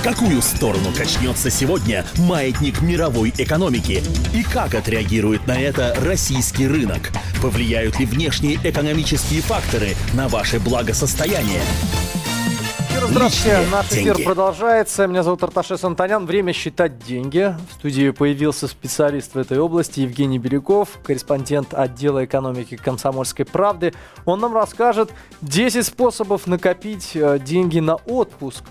В какую сторону качнется сегодня маятник мировой экономики? И как отреагирует на это российский рынок? Повлияют ли внешние экономические факторы на ваше благосостояние? Здравствуйте, наш эфир деньги. продолжается. Меня зовут Арташес Антонян. Время считать деньги. В студии появился специалист в этой области Евгений Беляков, корреспондент отдела экономики «Комсомольской правды». Он нам расскажет 10 способов накопить э, деньги на отпуск.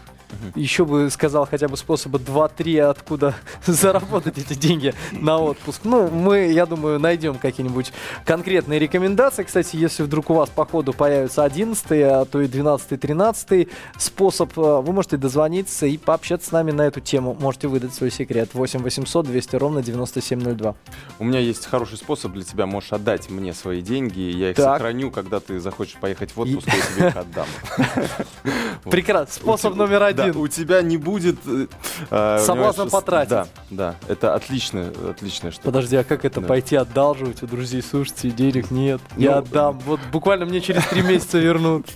Еще бы сказал хотя бы способа 2-3, откуда заработать эти деньги на отпуск. Ну, мы, я думаю, найдем какие-нибудь конкретные рекомендации. Кстати, если вдруг у вас по ходу появится 11 а то и 12 13 способ, э, вы можете дозвониться и пообщаться с нами на эту тему. Можете выдать свой секрет. 8 800 200 ровно 9702. У меня есть хороший способ для тебя. Можешь отдать мне свои деньги. Я их Так. сохраню, когда ты захочешь поехать в отпуск, я тебе их отдам. Прекрасно. Способ У те- номер да, у тебя не будет... э, э, Соблазна потратить. Да, да. Это отличная, отличная штука. Подожди, а как это Да. пойти одалживать у друзей? Слушайте, денег нет. Я Ну, отдам. Вот буквально мне через три месяца вернут.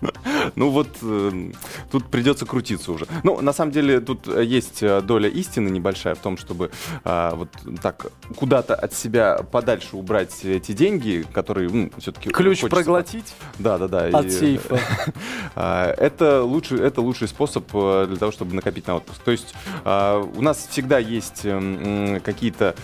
Ну вот э, тут придется крутиться уже. Ну, на самом деле, тут э, есть э, доля истины небольшая в том, чтобы а, вот так куда-то от себя подальше убрать эти деньги, которые, ну, все-таки... Ключ проглотить Да, да, да. от и, сейфа. а, Это лучший, это лучший способ для того, чтобы накопить на отпуск. То есть а, у нас всегда есть какие-то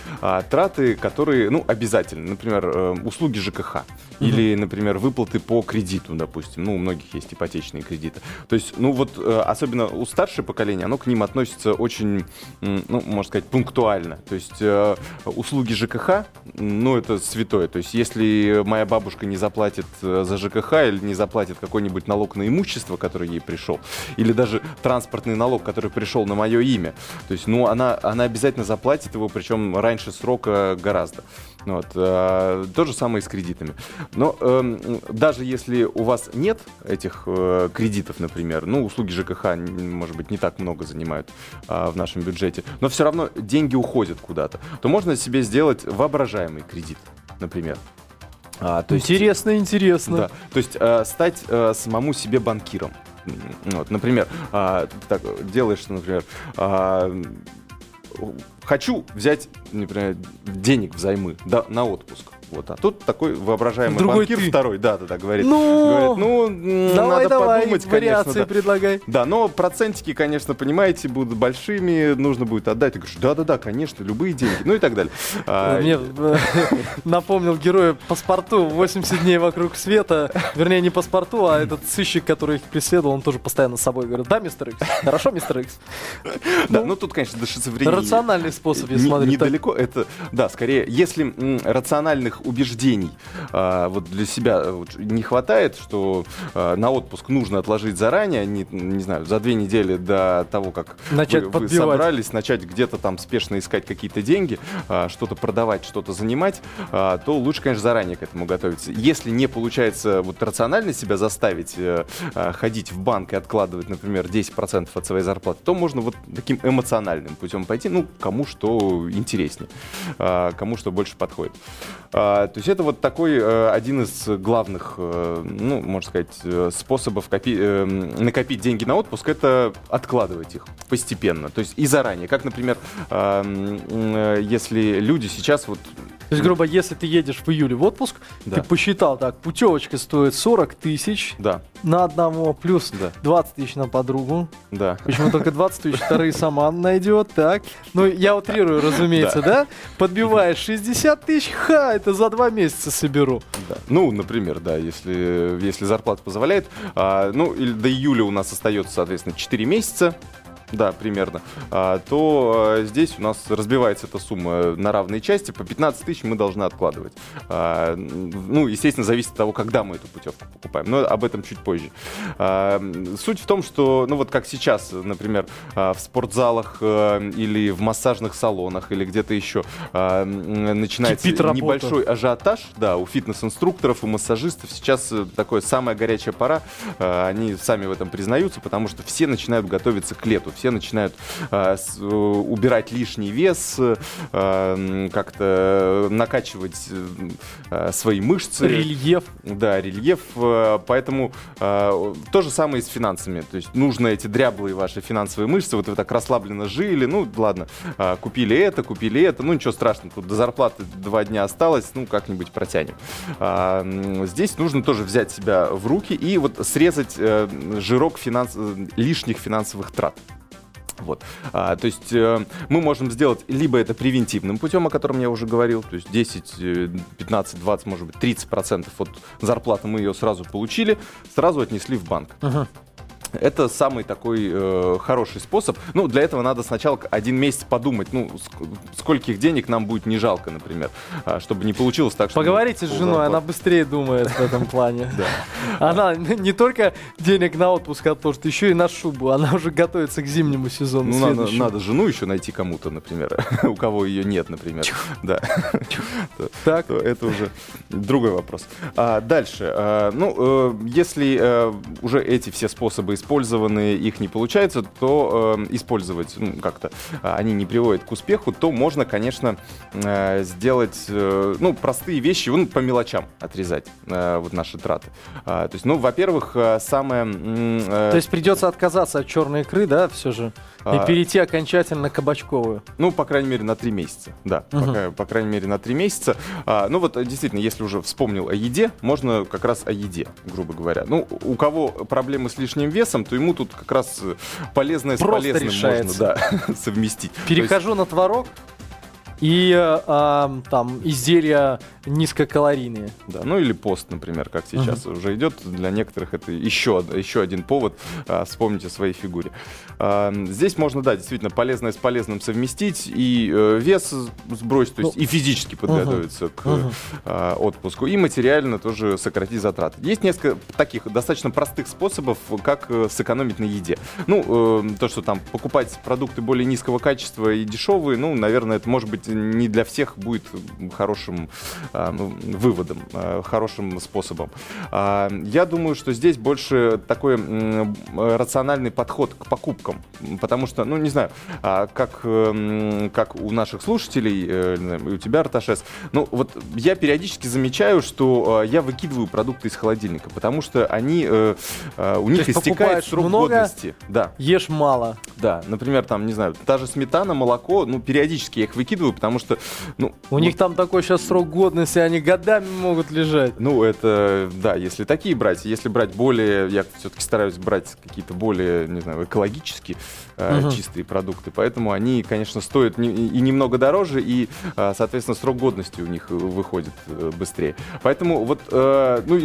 траты, которые, ну, обязательны. Например, э, услуги ЖКХ. Или, например, выплаты по кредиту, допустим. Ну, у многих есть ипотечные кредиты. То есть, ну, вот, э, особенно у старшего поколения, оно к ним относится очень, ну, можно сказать, пунктуально. То есть, э, услуги ЖКХ, ну, это святое. То есть, если моя бабушка не заплатит э, за ЖКХ или не заплатит какой-нибудь налог на имущество, который ей пришел, или даже транспортный налог, который пришел на мое имя, то есть, ну, она, она обязательно заплатит его, причем раньше срока гораздо. Вот. э, То же самое и с кредитами. Но эм, даже если у вас нет этих э, кредитов, например, ну, услуги ЖКХ, может быть, не так много занимают а, в нашем бюджете, но все равно деньги уходят куда-то, то можно себе сделать воображаемый кредит, например. А, то есть- Интересно, интересно. да, то есть э, стать э, самому себе банкиром. Вот, например, ты так делаешь, например, а, хочу взять, например, денег взаймы да, на отпуск. Вот, а тут такой воображаемый Другой банкир ты. второй, да, да, да, говорит. Ну, говорит, ну, давай, надо давай, подумать, вариации конечно, да. предлагай. Да, но процентики, конечно, понимаете, будут большими, нужно будет отдать. Ты говоришь, да-да-да, конечно, любые деньги, ну и так далее. А, Мне э, напомнил героя паспорту 80 дней вокруг света. Вернее, не паспорту, а этот сыщик, который их преследовал, он тоже постоянно с собой говорит, да, мистер Икс? Хорошо, мистер Икс? Да, ну тут, конечно, до шизофрении. Рациональный способ, я Не- смотрю. так. Недалеко это, да, скорее, если м, рациональных убеждений а, вот для себя э, вот не хватает, что а, на отпуск нужно отложить заранее, не, не знаю, за две недели до того, как Начать вы, вы собрались, начать где-то там спешно искать какие-то деньги, а, что-то продавать, что-то занимать, а, то лучше, конечно, заранее к этому готовиться. Если не получается вот рационально себя заставить э, а, ходить в банк и откладывать, например, 10% от своей зарплаты, то можно вот таким эмоциональным путем пойти, ну, кому что интереснее, а, кому что больше подходит. А, То есть это вот такой э, один из главных, э, ну, можно сказать, э, способов копи- накопить деньги на отпуск, это откладывать их постепенно, то есть и заранее. Как, например, а, если люди сейчас вот То есть, грубо, если ты едешь в июле в отпуск, Да. ты посчитал так, путевочка стоит 40 тысяч Да, на одного, плюс Да. 20 тысяч на подругу. да. Почему только 20 тысяч, вторые сама найдет, так? Ну, я утрирую, разумеется, да? Подбиваешь 60 тысяч, ха, это за два месяца соберу. Да. Ну, например, да, если, если зарплата позволяет. А, ну, до июля у нас остается, соответственно, 4 месяца. Да, примерно. А, то а, здесь у нас разбивается эта сумма на равные части. По 15 тысяч мы должны откладывать. А, ну, естественно, зависит от того, когда мы эту путевку покупаем. Но об этом чуть позже. А, суть в том, что, ну вот как сейчас, например, в спортзалах а, или в массажных салонах или где-то еще начинается Кипит работа. небольшой ажиотаж, да, у фитнес-инструкторов, у массажистов сейчас э, такое самая горячая пора, э, они сами в этом признаются, потому что все начинают готовиться к лету, все начинают э, с, э, убирать лишний вес, э, как-то накачивать э, свои мышцы. Рельеф. Да, рельеф. Э, поэтому э, то же самое и с финансами. То есть нужно эти дряблые ваши финансовые мышцы, вот вы так расслабленно жили, ну ладно, э, купили это, купили это, ну ничего страшного, тут до зарплаты два дня осталось, ну как-нибудь протянем. А, здесь нужно тоже взять себя в руки и вот срезать э, жирок финанс... лишних финансовых трат. Вот. А, то есть э, мы можем сделать либо это превентивным путем, о котором я уже говорил, то есть 10, 15, 20, может быть, 30 процентов от зарплаты мы ее сразу получили, сразу отнесли в банк. Uh-huh. Это самый такой э, хороший способ. Ну, для этого надо сначала один месяц подумать, ну, ск- скольких денег нам будет не жалко, например, а, чтобы не получилось так, что... Поговорите с женой, она быстрее думает в этом плане. Да. Она не только денег на отпуск отложит, еще и на шубу. Она уже готовится к зимнему сезону Ну, надо, надо жену еще найти кому-то, например, у кого ее нет, например. Да. Так. Это уже другой вопрос. А, дальше. А, ну, э, если э, уже эти все способы использованы, их не получается, то э, использовать ну, как-то а, они не приводят к успеху, то можно, конечно, э, сделать э, ну, простые вещи, ну, по мелочам отрезать э, вот наши траты. А, то есть, ну, во-первых, э, самое... Э, то есть придется отказаться от черной икры, да, все же? И а, перейти окончательно на кабачковую. Ну, по крайней мере, на три месяца. Да, угу. по, по крайней мере, на три месяца. А, ну, вот действительно, если уже вспомнил о еде, можно как раз о еде, грубо говоря. Ну, у кого проблемы с лишним весом, то ему тут как раз полезное Просто с полезным решается. можно да, совместить. Перехожу есть... на творог и э, там изделия низкокалорийные. Да, ну или пост, например, как сейчас uh-huh. уже идет. Для некоторых это еще, еще один повод а, вспомнить о своей фигуре. А, здесь можно, да, действительно полезное с полезным совместить и э, вес сбросить, то есть ну, и физически подготовиться uh-huh. к uh-huh. А, отпуску, и материально тоже сократить затраты. Есть несколько таких достаточно простых способов, как э, сэкономить на еде. Ну, э, то, что там покупать продукты более низкого качества и дешевые, ну, наверное, это может быть не для всех будет хорошим ну, выводом, а, хорошим способом. А, я думаю, что здесь больше такой рациональный подход к покупкам, потому что, ну, не знаю, как, как у наших слушателей, э, и у тебя, Арташес, ну, вот я периодически замечаю, что я выкидываю продукты из холодильника, потому что они, э, у них истекает срок много, годности. Да. Ешь мало. Да, например, там, не знаю, та же сметана, молоко, ну, периодически я их выкидываю, потому что, ну... У них там такой сейчас срок годности, они годами могут лежать. Ну, это, да, если такие брать, если брать более, я все-таки стараюсь брать какие-то более, не знаю, экологические, угу. чистые продукты, поэтому они, конечно, стоят не, и немного дороже, и, э, соответственно, срок годности у них выходит э, быстрее. Поэтому вот, э, ну,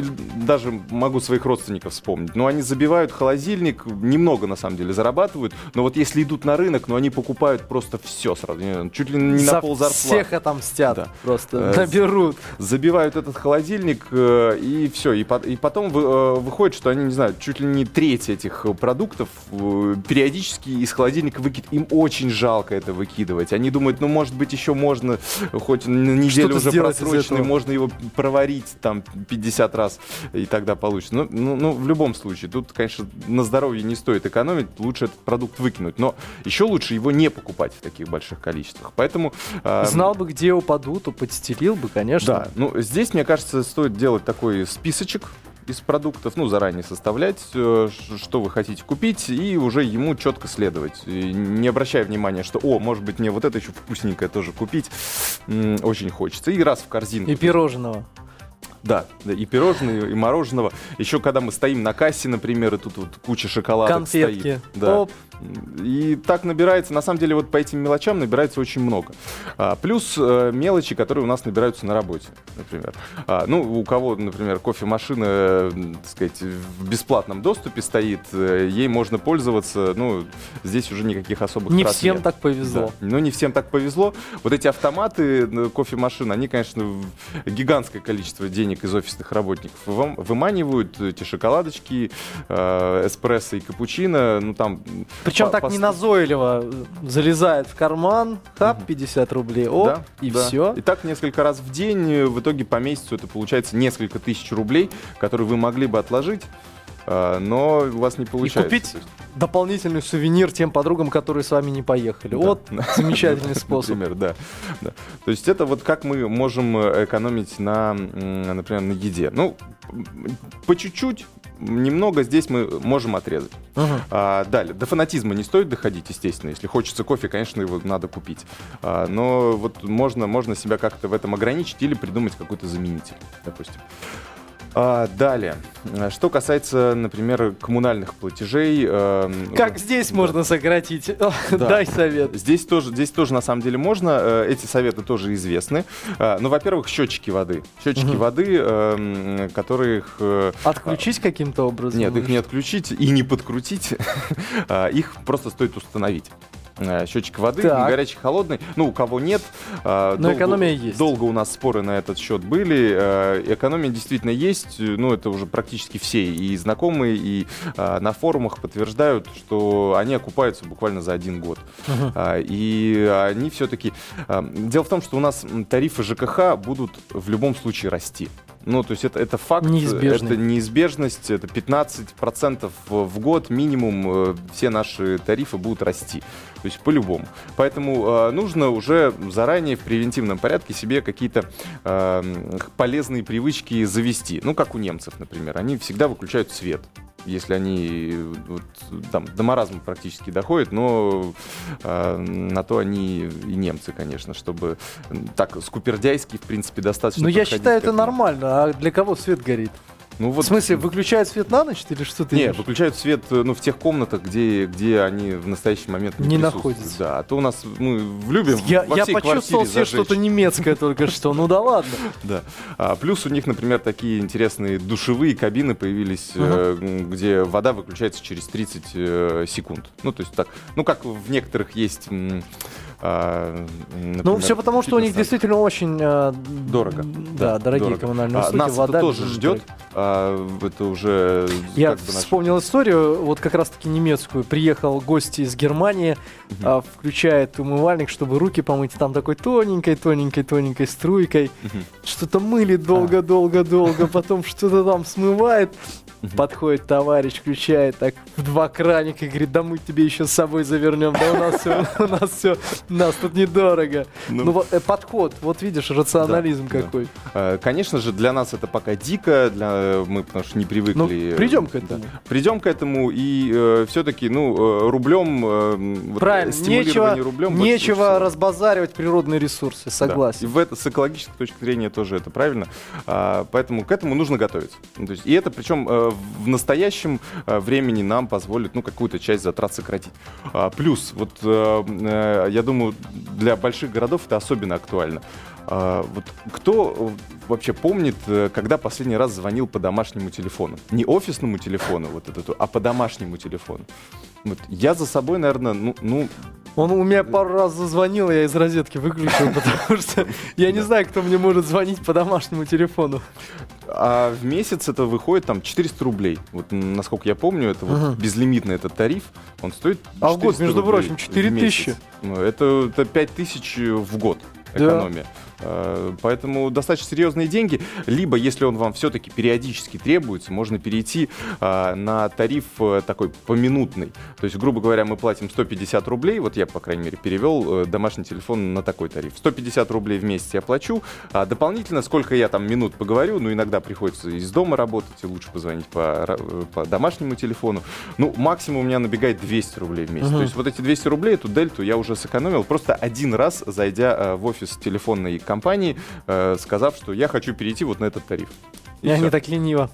даже могу своих родственников вспомнить, но они забивают холодильник, немного, на самом деле, зарабатывают, но вот если идут на рынок, ну, они покупают просто все сразу, чуть ли не За на пол зарплаты. всех отомстят, да. просто наберут. Забивают этот холодильник, и все, и, и потом выходит, что они, не знаю, чуть ли не треть этих продуктов периодически из холодильника выкид. Им очень жалко это выкидывать. Они думают, ну, может быть, еще можно, хоть на неделю уже просроченный, можно его проварить там 50 раз, и тогда получится. Ну, ну, ну, в любом случае, тут, конечно, на здоровье не стоит экономить, лучше этот продукт выкинуть. Но еще лучше его не покупать в таких больших количествах. Поэтому... Э, Знал бы, где упаду, то подстелил бы, конечно. Да, ну, здесь, мне кажется, стоит делать такой списочек, из продуктов, ну, заранее составлять, э, что вы хотите купить, и уже ему четко следовать. И не обращая внимания, что, о, может быть, мне вот это еще вкусненькое тоже купить, очень хочется. И раз в корзинку. И пирожного. Да, да, и пирожные, и мороженого. Еще когда мы стоим на кассе, например, и тут вот куча шоколадок Конфетки. стоит. Да. Оп. И так набирается, на самом деле, вот по этим мелочам набирается очень много. А, плюс э, мелочи, которые у нас набираются на работе, например. А, ну, у кого, например, кофемашина, э, так сказать, в бесплатном доступе стоит, э, ей можно пользоваться, ну, здесь уже никаких особых Не всем нет. так повезло. Да. Ну, не всем так повезло. Вот эти автоматы э, кофемашин, они, конечно, гигантское количество денег из офисных работников выманивают эти шоколадочки, э, эспрессо и капучино, ну, там причем так не назойливо залезает в карман, хап, 50 рублей, оп, да, и да. все. И так несколько раз в день, в итоге по месяцу это получается несколько тысяч рублей, которые вы могли бы отложить но у вас не получается. И купить дополнительный сувенир тем подругам, которые с вами не поехали. Да. Вот замечательный способ. Например, да, да. То есть это вот как мы можем экономить на, например, на еде. Ну, по чуть-чуть, немного здесь мы можем отрезать. Uh-huh. А, далее, до фанатизма не стоит доходить, естественно. Если хочется кофе, конечно, его надо купить. А, но вот можно, можно себя как-то в этом ограничить или придумать какой-то заменитель, допустим. А, далее, что касается, например, коммунальных платежей. Э, как здесь да. можно сократить? Да. Дай совет. Здесь тоже, здесь тоже на самом деле можно. Э, эти советы тоже известны. Э, ну, во-первых, счетчики воды. Счетчики угу. воды, э, которых... Э, Отключить каким-то образом? Нет, их не отключить и не подкрутить. А, их просто стоит установить. Э, счетчик воды, так. горячий, холодный. Ну, у кого нет. Э, Но долго, экономия есть. Долго у нас споры на этот счет были. Э, экономия действительно есть. Ну, это уже практически все и знакомые, и на форумах подтверждают, что они окупаются буквально за один год. Угу. И они все-таки... Дело в том, что у нас тарифы ЖКХ будут в любом случае расти. Ну, то есть это, это факт, Неизбежный. это неизбежность, это 15% в год минимум все наши тарифы будут расти. То есть по-любому. Поэтому э, нужно уже заранее в превентивном порядке себе какие-то э, полезные привычки завести. Ну, как у немцев, например. Они всегда выключают свет если они вот, там до маразма практически доходят, но э, на то они и немцы, конечно, чтобы так скупердяйски, в принципе, достаточно. Ну, я считаю, это нормально. А для кого свет горит? Ну, вот... В смысле, выключают свет на ночь или что ты Нет, имеешь? выключают свет э, ну, в тех комнатах, где, где они в настоящий момент не, не находятся. Да, а то у нас мы любим Я, во я почувствовал себе что-то немецкое только что, ну да ладно. Да. А, плюс у них, например, такие интересные душевые кабины появились, uh где вода выключается через 30 э, секунд. Ну, то есть так, ну как в некоторых есть а, например, ну, все потому, что у них действительно очень э, дорого. Да, да дорогие дорого. коммунальные услуги. А, нас вода это тоже ждет. А, это уже. Я вспомнил наш... историю, вот как раз-таки немецкую. Приехал гость из Германии, угу. а, включает умывальник, чтобы руки помыть. Там такой тоненькой, тоненькой, тоненькой струйкой. Угу. Что-то мылит долго-долго-долго, потом что-то там смывает. Подходит товарищ, включает так в два краника и говорит, да мы тебе еще с собой завернем, да у нас все, у нас все, нас тут недорого. Ну, ну вот э, подход, вот видишь, рационализм какой. Э, конечно же, для нас это пока дико, для э, мы потому что не привыкли. Ну, придем к этому. Придем к этому и э, все-таки, ну, рублем, э, Правильно, нечего, рублем нечего разбазаривать природные ресурсы, согласен. В это, с экологической точки зрения тоже это правильно. А, поэтому к этому нужно готовиться. То есть, и это причем э, в настоящем э, времени нам позволит, ну, какую-то часть затрат сократить. А, плюс, вот э, э, я думаю, для больших городов это особенно актуально. А, вот кто вообще помнит, когда последний раз звонил по домашнему телефону? Не офисному телефону, вот эту, а по домашнему телефону. Вот я за собой, наверное, ну, ну он у меня пару раз зазвонил, я из розетки выключил, потому что я не знаю, кто мне может звонить по домашнему телефону. А в месяц это выходит там 400 рублей. Вот насколько я помню, это вот uh безлимитный этот тариф. Он стоит А в год, между прочим, 4 тысячи. Ну, это, это 5 тысяч в год экономия. Да. Э, поэтому достаточно серьезные деньги. Либо, если он вам все-таки периодически требуется, можно перейти э, на тариф э, такой поминутный. То есть, грубо говоря, мы платим 150 рублей. Вот я, по крайней мере, перевел домашний телефон на такой тариф. 150 рублей в месяц я плачу. А дополнительно, сколько я там минут поговорю, ну, иногда приходится из дома работать, и лучше позвонить по, по домашнему телефону. Ну, максимум у меня набегает 200 рублей в месяц. Угу. То есть, вот эти 200 рублей, эту дельту я уже сэкономил, просто один раз зайдя в офис телефонной компании, э, сказав, что я хочу перейти вот на этот тариф. И, и не так лениво.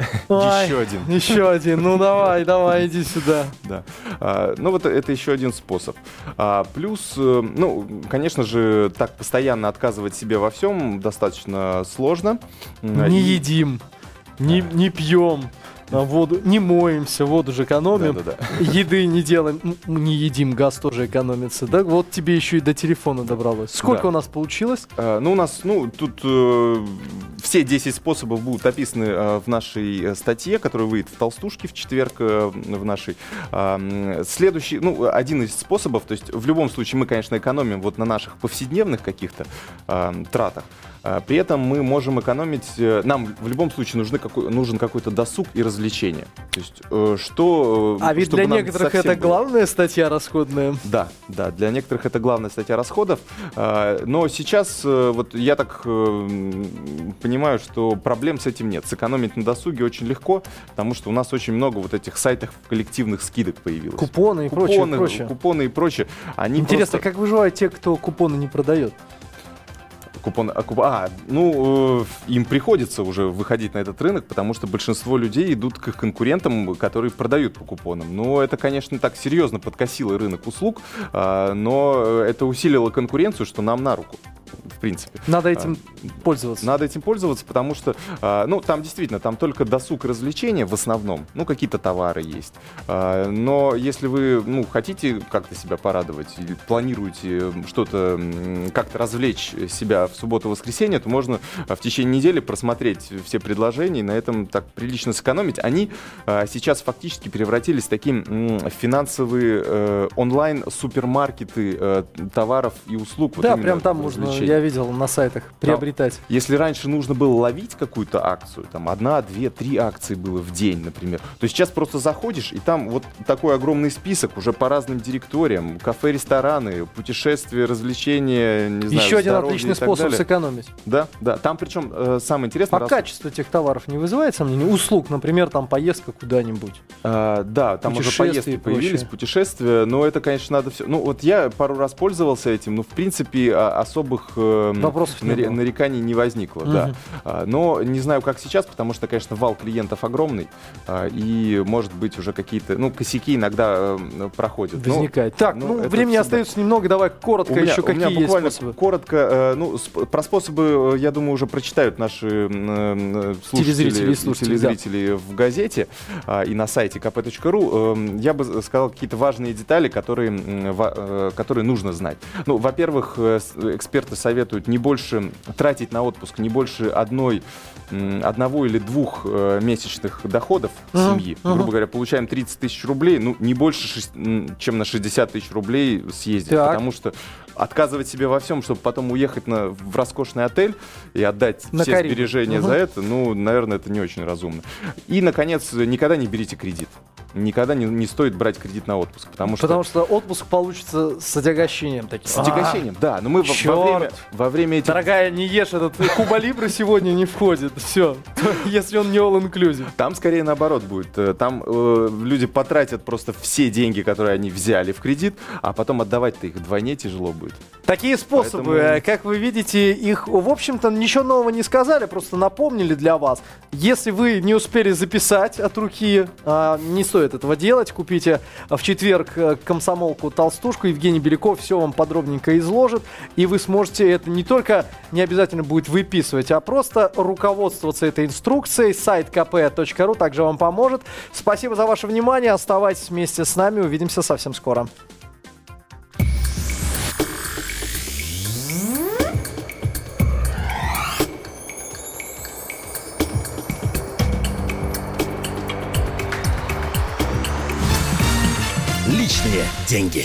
еще один. Еще один. Ну давай, давай, иди сюда. Да. А, ну вот это еще один способ. А, плюс, э, ну, конечно же, так постоянно отказывать себе во всем достаточно сложно. Не и... едим, не, не пьем, воду, не моемся, воду же экономим, да, да, да. еды не делаем, не едим, газ тоже экономится, да? Вот тебе еще и до телефона добралось. Сколько да. у нас получилось? А, ну, у нас, ну, тут э, все 10 способов будут описаны э, в нашей э, статье, которая выйдет в толстушке в четверг э, в нашей. Следующий, ну, один из способов, то есть в любом случае мы, конечно, экономим вот на наших повседневных каких-то тратах. А, при этом мы можем экономить, нам в любом случае нужны какой, нужен какой-то досуг и развлечение. То есть что... А ведь для некоторых это было... главная статья расходная. Да, да, для некоторых это главная статья расходов. А, но сейчас вот я так понимаю, что проблем с этим нет. Сэкономить на досуге очень легко, потому что у нас очень много вот этих сайтов коллективных скидок появилось. Купоны и купоны, прочее. Купоны и прочее. Они Интересно, просто... как выживают те, кто купоны не продает? Купон, а, куп... а, ну, э, им приходится уже выходить на этот рынок, потому что большинство людей идут к конкурентам, которые продают по купонам. Ну, это, конечно, так серьезно подкосило рынок услуг, э, но это усилило конкуренцию, что нам на руку в принципе. Надо этим а, пользоваться. Надо этим пользоваться, потому что, а, ну, там действительно, там только досуг и развлечения в основном, ну, какие-то товары есть. А, но если вы, ну, хотите как-то себя порадовать или планируете что-то, как-то развлечь себя в субботу-воскресенье, то можно в течение недели просмотреть все предложения и на этом так прилично сэкономить. Они сейчас фактически превратились в такие финансовые э, онлайн-супермаркеты э, товаров и услуг. Да, вот прям там можно я видел на сайтах, приобретать. Там, если раньше нужно было ловить какую-то акцию, там одна, две, три акции было в день, например, то сейчас просто заходишь, и там вот такой огромный список уже по разным директориям, кафе, рестораны, путешествия, развлечения, не знаю, Еще один отличный способ далее. сэкономить. Да, да. Там причем э, самое интересное... А раз... качество этих товаров не вызывает сомнений? Услуг, например, там поездка куда-нибудь. А, да, там уже поездки появились, путешествия, но это, конечно, надо все... Ну вот я пару раз пользовался этим, но в принципе а, особых э, Вопросов нари- не нареканий не возникло. Угу. Да. А, но не знаю, как сейчас, потому что, конечно, вал клиентов огромный, а, и, может быть, уже какие-то, ну, косяки иногда э, проходят. Возникает. Но, так, ну, ну времени всегда... остается немного, давай коротко меня, еще какие есть способы. коротко, э, ну, про способы, э, я думаю, уже прочитают наши э, слушатели, телезрители, слушатели, телезрители да. в газете э, и на сайте kp.ru. Э, я бы сказал какие-то важные детали, которые, э, которые нужно знать. Ну, во-первых, эксперты советуют не больше тратить на отпуск не больше одной, одного или двух э, месячных доходов uh-huh, семьи. Uh-huh. Грубо говоря, получаем 30 тысяч рублей, ну, не больше, 6, чем на 60 тысяч рублей съездить. Так. Потому что отказывать себе во всем, чтобы потом уехать на, в роскошный отель и отдать на все Кариб. сбережения uh-huh. за это, ну, наверное, это не очень разумно. И, наконец, никогда не берите кредит никогда не, не стоит брать кредит на отпуск. Потому что, потому что отпуск получится с отягощением таким. С отягощением, а, да. Но мы во, во время, во время этих... Дорогая, не ешь этот Куба Либра сегодня не входит. Все. Если он не all inclusive. Там скорее наоборот будет. Э, там э, люди потратят просто все деньги, которые они взяли в кредит, а потом отдавать-то их вдвойне тяжело будет. Такие способы, Поэтому... Э, как вы видите, их, в общем-то, ничего нового не сказали, просто напомнили для вас. Если вы не успели записать от руки, а, не стоит этого делать. Купите в четверг э, комсомолку толстушку. Евгений Беляков все вам подробненько изложит. И вы сможете это не только не обязательно будет выписывать, а просто руководствоваться этой инструкцией. Сайт kp.ru также вам поможет. Спасибо за ваше внимание. Оставайтесь вместе с нами. Увидимся совсем скоро. Деньги.